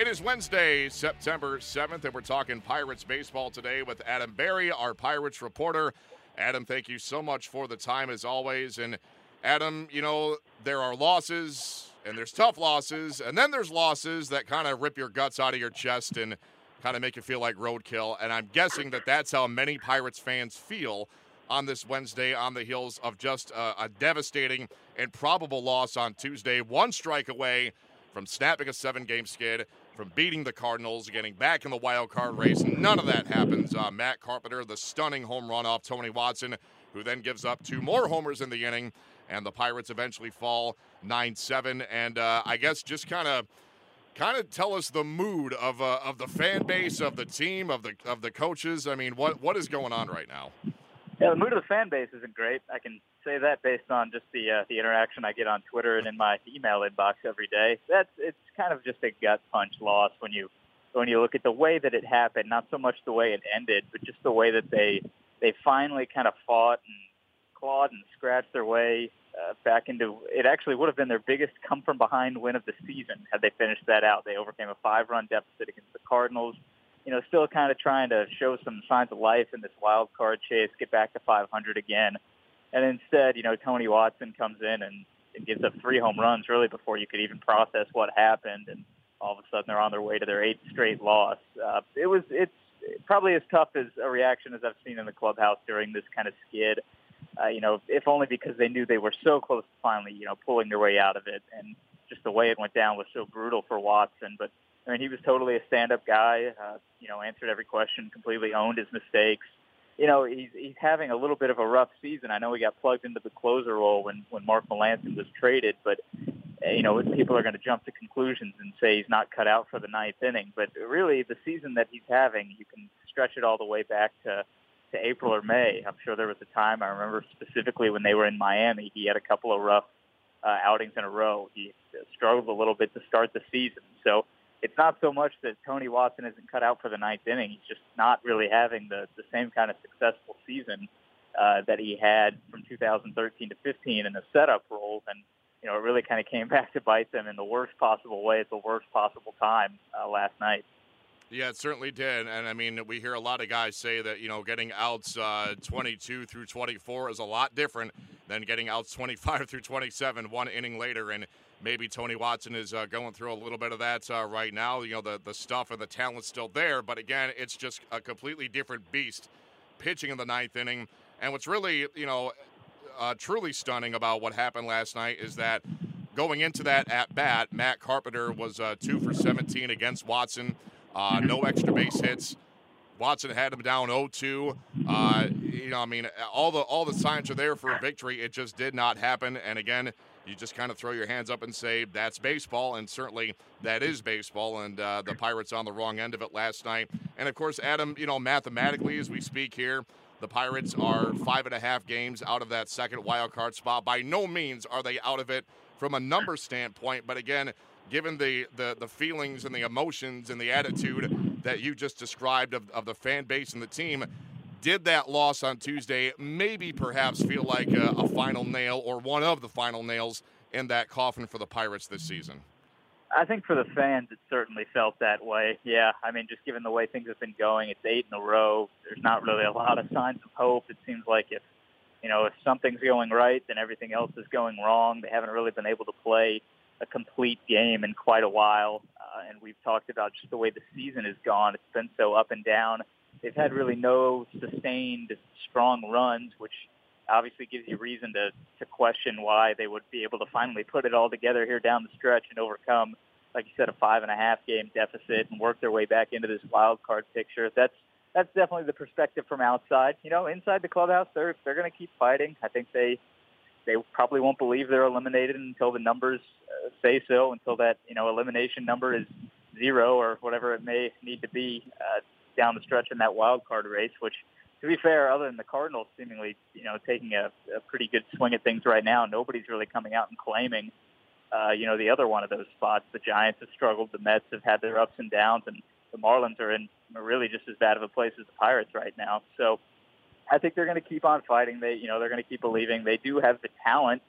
It is Wednesday, September 7th, and we're talking Pirates baseball today with Adam Berry, our Pirates reporter. Adam, thank you so much for the time as always. And Adam, you know, there are losses and there's tough losses, and then there's losses that kind of rip your guts out of your chest and kind of make you feel like roadkill. And I'm guessing that that's how many Pirates fans feel on this Wednesday on the heels of just a, a devastating and probable loss on Tuesday. One strike away from snapping a seven game skid, from beating the Cardinals, getting back in the wild card race. None of that happens. Uh, Matt Carpenter, the stunning home run off Tony Watson, who then gives up two more homers in the inning, and the Pirates eventually fall 9 7. And uh, I guess just kind of. Kind of tell us the mood of uh, of the fan base, of the team, of the of the coaches. I mean, what what is going on right now? Yeah, the mood of the fan base isn't great. I can say that based on just the uh, the interaction I get on Twitter and in my email inbox every day. That's it's kind of just a gut punch loss when you when you look at the way that it happened. Not so much the way it ended, but just the way that they they finally kind of fought and clawed and scratched their way uh, back into. It actually would have been their biggest come from behind win of the season had they finished that out. They overcame a five run deficit against the Cardinals you know, still kind of trying to show some signs of life in this wild card chase, get back to 500 again. And instead, you know, Tony Watson comes in and, and gives up three home runs really before you could even process what happened. And all of a sudden they're on their way to their eighth straight loss. Uh, it was, it's probably as tough as a reaction as I've seen in the clubhouse during this kind of skid. Uh, you know, if only because they knew they were so close to finally, you know, pulling their way out of it. And just the way it went down was so brutal for Watson. But I mean, he was totally a stand-up guy. Uh, you know, answered every question, completely owned his mistakes. You know, he's he's having a little bit of a rough season. I know he got plugged into the closer role when when Mark Melancon was traded, but uh, you know, people are going to jump to conclusions and say he's not cut out for the ninth inning. But really, the season that he's having, you can stretch it all the way back to to April or May. I'm sure there was a time I remember specifically when they were in Miami. He had a couple of rough uh, outings in a row. He struggled a little bit to start the season. So it's not so much that Tony Watson isn't cut out for the ninth inning. He's just not really having the, the same kind of successful season uh, that he had from 2013 to 15 in the setup role. And, you know, it really kind of came back to bite them in the worst possible way at the worst possible time uh, last night. Yeah, it certainly did. And I mean, we hear a lot of guys say that, you know, getting outs uh, 22 through 24 is a lot different than getting outs 25 through 27 one inning later. And maybe Tony Watson is uh, going through a little bit of that uh, right now. You know, the, the stuff and the talent's still there, but again, it's just a completely different beast pitching in the ninth inning. And what's really, you know, uh, truly stunning about what happened last night is that going into that at bat, Matt Carpenter was uh, two for 17 against Watson, uh, no extra base hits. Watson had him down 0-2. Uh, you know, I mean, all the all the signs are there for a victory. It just did not happen. And again, you just kind of throw your hands up and say that's baseball, and certainly that is baseball. And uh, the Pirates on the wrong end of it last night. And of course, Adam, you know, mathematically as we speak here, the Pirates are five and a half games out of that second wild card spot. By no means are they out of it from a number standpoint, but again, given the, the, the feelings and the emotions and the attitude that you just described of, of the fan base and the team, did that loss on Tuesday maybe perhaps feel like a, a, final nail or one of the final nails in that coffin for the Pirates this season? I think for the fans, it certainly felt that way. Yeah, I mean, just given the way things have been going, it's eight in a row. There's not really a lot of signs of hope. It seems like if you know if something's going right, then everything else is going wrong. They haven't really been able to play a complete game in quite a while, uh, and we've talked about just the way the season has gone. It's been so up and down They've had really no sustained strong runs, which obviously gives you reason to, to question why they would be able to finally put it all together here down the stretch and overcome, like you said, a five and a half game deficit and work their way back into this wild card picture. That's that's definitely the perspective from outside. You know, inside the clubhouse, they're they're going to keep fighting. I think they they probably won't believe they're eliminated until the numbers uh, say so. Until that you know elimination number is zero or whatever it may need to be. Uh, down the stretch in that wild card race. Which, to be fair, other than the Cardinals seemingly you know taking a, a pretty good swing at things right now, nobody's really coming out and claiming uh, you know the other one of those spots. The Giants have struggled, the Mets have had their ups and downs, and the Marlins are in really just as bad of a place as the Pirates right now. So I think they're going to keep on fighting. They, you know, they're going to keep believing. They do have the talent.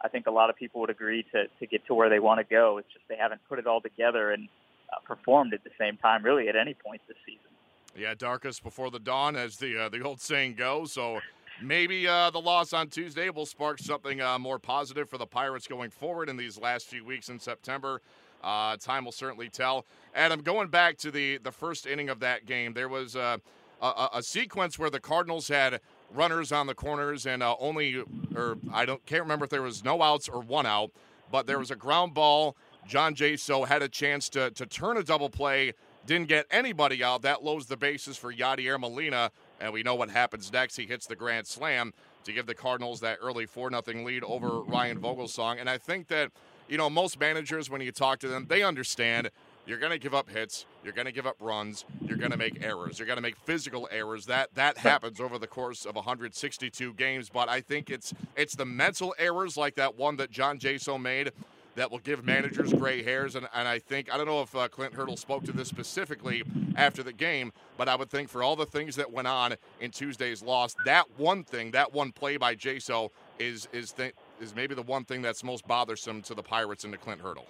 I think a lot of people would agree to to get to where they want to go. It's just they haven't put it all together and uh, performed at the same time, really, at any point this season. Yeah, darkest before the dawn, as the uh, the old saying goes. So maybe uh, the loss on Tuesday will spark something uh, more positive for the Pirates going forward in these last few weeks in September. Uh, time will certainly tell. Adam, going back to the the first inning of that game, there was uh, a, a, sequence where the Cardinals had runners on the corners and uh, only, or I don't can't remember if there was no outs or one out, but there was a ground ball. John Jaso had a chance to to turn a double play, didn't get anybody out. That loads the bases for Yadier Molina, and we know what happens next. He hits the grand slam to give the Cardinals that early four nothing lead over Ryan Vogelsong, and I think that you know most managers when you talk to them, they understand you're going to give up hits. You're going to give up runs. You're going to make errors. You're going to make physical errors. That that happens over the course of 162 games. But I think it's it's the mental errors like that one that John Jaso made that will give managers gray hairs. And, and I think I don't know if uh, Clint Hurdle spoke to this specifically after the game, but I would think for all the things that went on in Tuesday's loss, that one thing, that one play by Jaso is is th- is maybe the one thing that's most bothersome to the Pirates and to Clint Hurdle.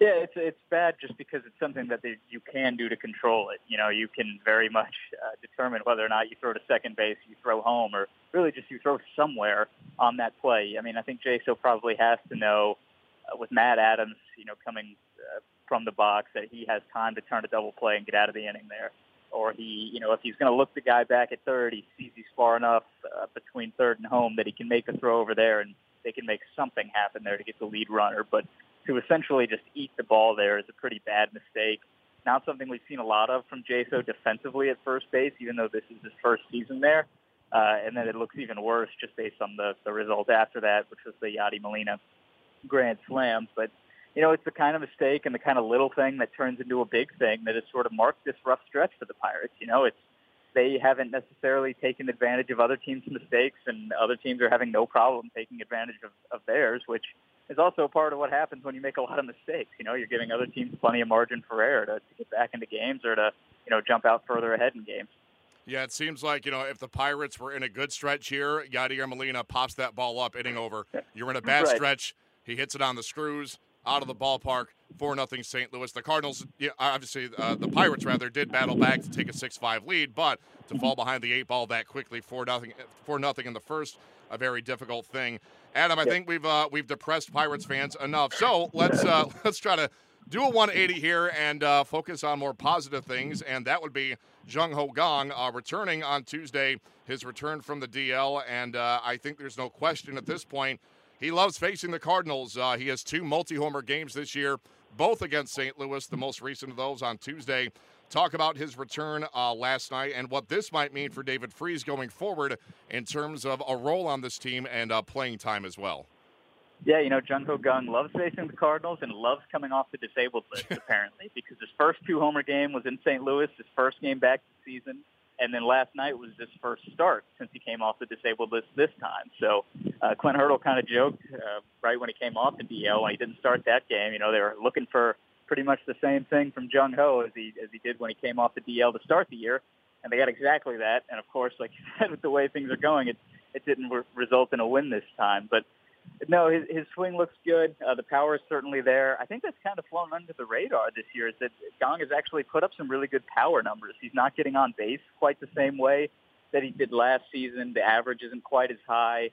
Yeah, it's it's bad just because it's something that they, you can do to control it. You know, you can very much uh, determine whether or not you throw to second base, you throw home, or really just you throw somewhere on that play. I mean, I think Jaso probably has to know with Matt Adams, you know, coming uh, from the box that he has time to turn a double play and get out of the inning there. Or he, you know, if he's going to look the guy back at third, he sees he's far enough uh, between third and home that he can make a throw over there and they can make something happen there to get the lead runner. But to essentially just eat the ball there is a pretty bad mistake. Not something we've seen a lot of from Jaso defensively at first base, even though this is his first season there. Uh, and then it looks even worse just based on the, the result after that, which was the Yadi Molina grand slam. But, you know, it's the kind of mistake and the kind of little thing that turns into a big thing that has sort of marked this rough stretch for the Pirates. You know, it's they haven't necessarily taken advantage of other teams' mistakes, and other teams are having no problem taking advantage of, of theirs, which is also part of what happens when you make a lot of mistakes. You know, you're giving other teams plenty of margin for error to, to get back into games or to, you know, jump out further ahead in games. Yeah, it seems like, you know, if the Pirates were in a good stretch here, Yadier Molina pops that ball up, inning over. You're in a bad right. stretch. He hits it on the screws out of the ballpark, four nothing St. Louis. The Cardinals, yeah, obviously, uh, the Pirates rather did battle back to take a six-five lead, but to fall behind the eight ball that quickly, four nothing, four nothing in the first, a very difficult thing. Adam, I think we've uh, we've depressed Pirates fans enough, so let's uh, let's try to do a 180 here and uh, focus on more positive things, and that would be Jung Ho Kang uh, returning on Tuesday. His return from the DL, and uh, I think there's no question at this point he loves facing the Cardinals. Uh, he has two multi homer games this year, both against St. Louis, the most recent of those on Tuesday. Talk about his return uh, last night and what this might mean for David Freese going forward in terms of a role on this team and uh, playing time as well. Yeah, you know, Jung Ho Kang loves facing the Cardinals and loves coming off the disabled list, apparently, because his first two homer game was in St. Louis, his first game back this season. And then last night was his first start since he came off the disabled list this time. So uh, Clint Hurdle kind of joked uh, right when he came off the DL when he didn't start that game. You know, they were looking for pretty much the same thing from Jung Ho as he as he did when he came off the DL to start the year, and they got exactly that. And of course, like you said, with the way things are going, it it didn't re- result in a win this time. But no, his, his swing looks good. Uh, the power is certainly there. I think that's kind of flown under the radar this year is that Kang has actually put up some really good power numbers. He's not getting on base quite the same way that he did last season. The average isn't quite as high.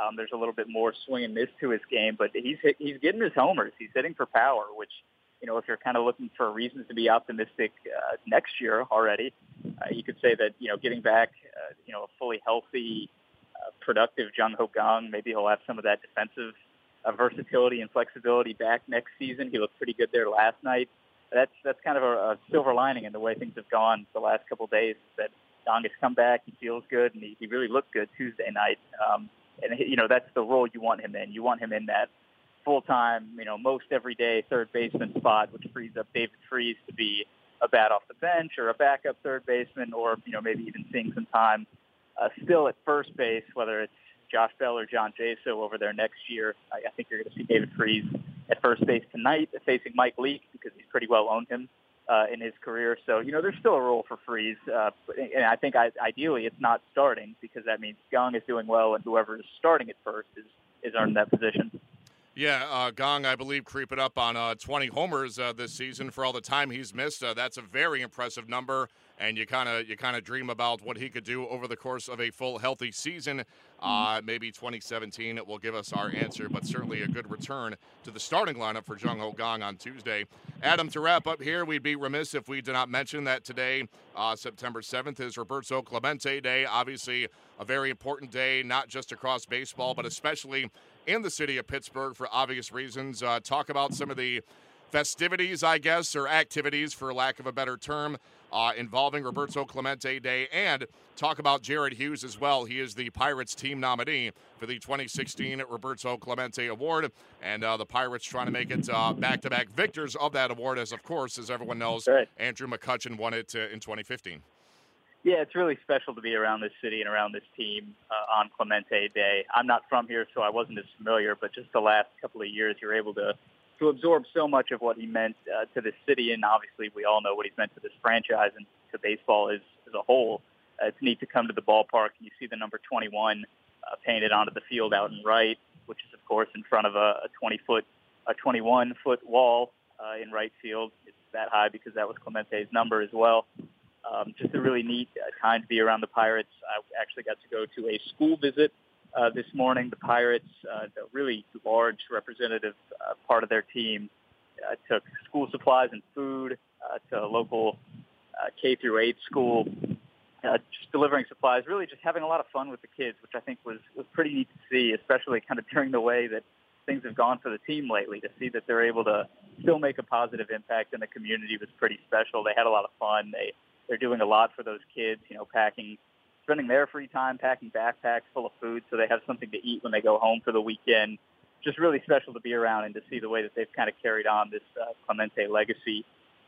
Um, there's a little bit more swing and miss to his game, but he's hit, he's getting his homers. He's hitting for power, which you know if you're kind of looking for reasons to be optimistic uh, next year already, uh, you could say that you know getting back uh, you know a fully healthy productive Jung Ho Kang. Maybe he'll have some of that defensive uh, versatility and flexibility back next season. He looked pretty good there last night. That's that's kind of a, a silver lining in the way things have gone the last couple of days. Is that Kang has come back, he feels good, and he, he really looked good Tuesday night. Um, and you know that's the role you want him in. You want him in that full time, you know, most everyday third baseman spot, which frees up David Freese to be a bat off the bench or a backup third baseman, or you know maybe even seeing some time uh, still at first base, whether it's Josh Bell or John Jaso over there next year. I, I think you're going to see David Freese at first base tonight, facing Mike Leake because he's pretty well owned him uh, in his career. So you know there's still a role for Freese, uh, and I think I, ideally it's not starting because that means Kang is doing well, and whoever is starting at first is is earning that position. Yeah, uh, Kang, I believe, creeping up on uh, 20 homers uh, this season for all the time he's missed. Uh, that's a very impressive number, and you kind of you kind of dream about what he could do over the course of a full healthy season. Uh, maybe 2017 will give us our answer, but certainly a good return to the starting lineup for Jung Ho Kang on Tuesday. Adam, to wrap up here, we'd be remiss if we did not mention that today, uh, September 7th, is Roberto Clemente Day. Obviously, a very important day, not just across baseball, but especially in the city of Pittsburgh for obvious reasons. Uh, talk about some of the festivities, I guess, or activities, for lack of a better term, uh, involving Roberto Clemente Day, and talk about Jared Hughes as well. He is the Pirates team nominee for the 2016 Roberto Clemente Award, and uh, the Pirates trying to make it back to back victors of that award, as of course, as everyone knows, right. Andrew McCutchen won it uh, in 2015. Yeah, it's really special to be around this city and around this team uh, on Clemente Day. I'm not from here, so I wasn't as familiar, but just the last couple of years, you're able to to absorb so much of what he meant uh, to this city, and obviously we all know what he's meant to this franchise and to baseball as as a whole. Uh, it's neat to come to the ballpark and you see the number 21 uh, painted onto the field out in right, which is of course in front of a, a 20 foot, a 21 foot wall uh, in right field. It's that high because that was Clemente's number as well. Um, just a really neat uh, time to be around the Pirates. I actually got to go to a school visit uh, this morning. The Pirates, uh, the really large representative uh, part of their team, uh, took school supplies and food uh, to a local uh, K through 8 school, uh, just delivering supplies. Really, just having a lot of fun with the kids, which I think was was pretty neat to see, especially kind of during the way that things have gone for the team lately. To see that they're able to still make a positive impact in the community was pretty special. They had a lot of fun. They they're doing a lot for those kids, you know, packing, spending their free time packing backpacks full of food so they have something to eat when they go home for the weekend. Just really special to be around and to see the way that they've kind of carried on this uh, Clemente legacy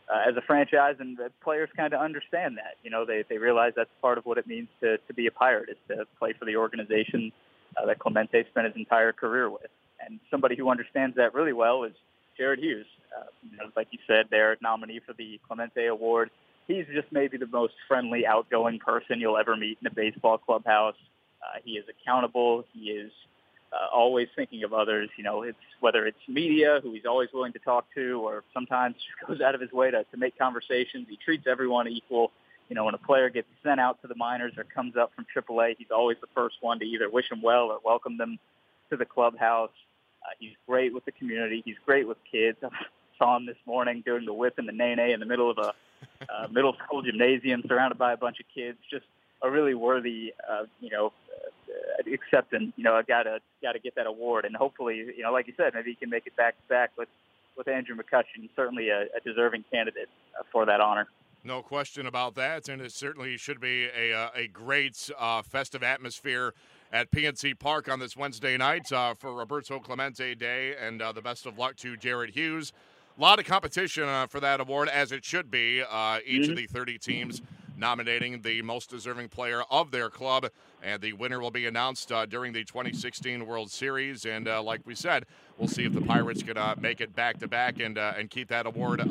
uh, as a franchise, and the players kind of understand that. You know, they they realize that's part of what it means to to be a pirate is to play for the organization uh, that Clemente spent his entire career with. And somebody who understands that really well is Jared Hughes. Uh, you know, like you said, their nominee for the Clemente Award he's just maybe the most friendly, outgoing person you'll ever meet in a baseball clubhouse. Uh, he is accountable. He is uh, always thinking of others. You know, it's whether it's media who he's always willing to talk to, or sometimes goes out of his way to, to make conversations. He treats everyone equal. You know, when a player gets sent out to the minors or comes up from AAA, he's always the first one to either wish them well or welcome them to the clubhouse. Uh, he's great with the community. He's great with kids. I saw him this morning doing the whip and the nay nay in the middle of a uh, middle school gymnasium surrounded by a bunch of kids. Just a really worthy, uh, you know, uh, acceptance. You know, I gotta gotta get that award, and hopefully, you know, like you said, maybe he can make it back to back with with Andrew McCutchen. Certainly a, a deserving candidate uh, for that honor. No question about that, and it certainly should be a uh, a great uh, festive atmosphere at PNC Park on this Wednesday night uh, for Roberto Clemente Day, and uh, the best of luck to Jared Hughes. A lot of competition uh, for that award, as it should be. Uh, each mm-hmm. of the 30 teams nominating the most deserving player of their club, and the winner will be announced uh, during the 2016 World Series. And uh, like we said, we'll see if the Pirates can uh, make it back to back and uh, and keep that award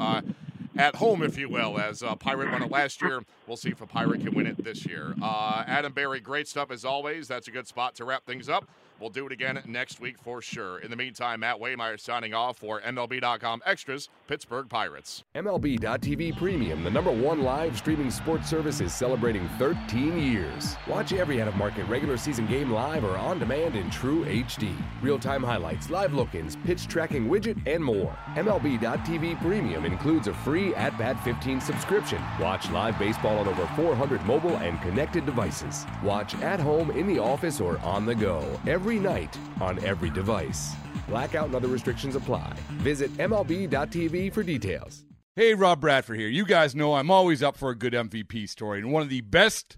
at home, if you will, as uh, Pirate won it last year. We'll see if a Pirate can win it this year. Uh, Adam Berry, great stuff as always. That's a good spot to wrap things up. We'll do it again next week for sure. In the meantime, Matt Waymeyer signing off for MLB.com Extras, Pittsburgh Pirates. MLB.tv Premium, the number one live streaming sports service, is celebrating 13 years. Watch every out of market regular season game live or on demand in true HD. Real time highlights, live look ins, pitch tracking widget, and more. MLB.tv Premium includes a free At Bat 15 subscription. Watch live baseball on over 400 mobile and connected devices. Watch at home, in the office, or on the go. Every every night on every device. Blackout and other restrictions apply. Visit MLB.tv for details. Hey, Rob Bradford here. You guys know I'm always up for a good MVP story, and one of the best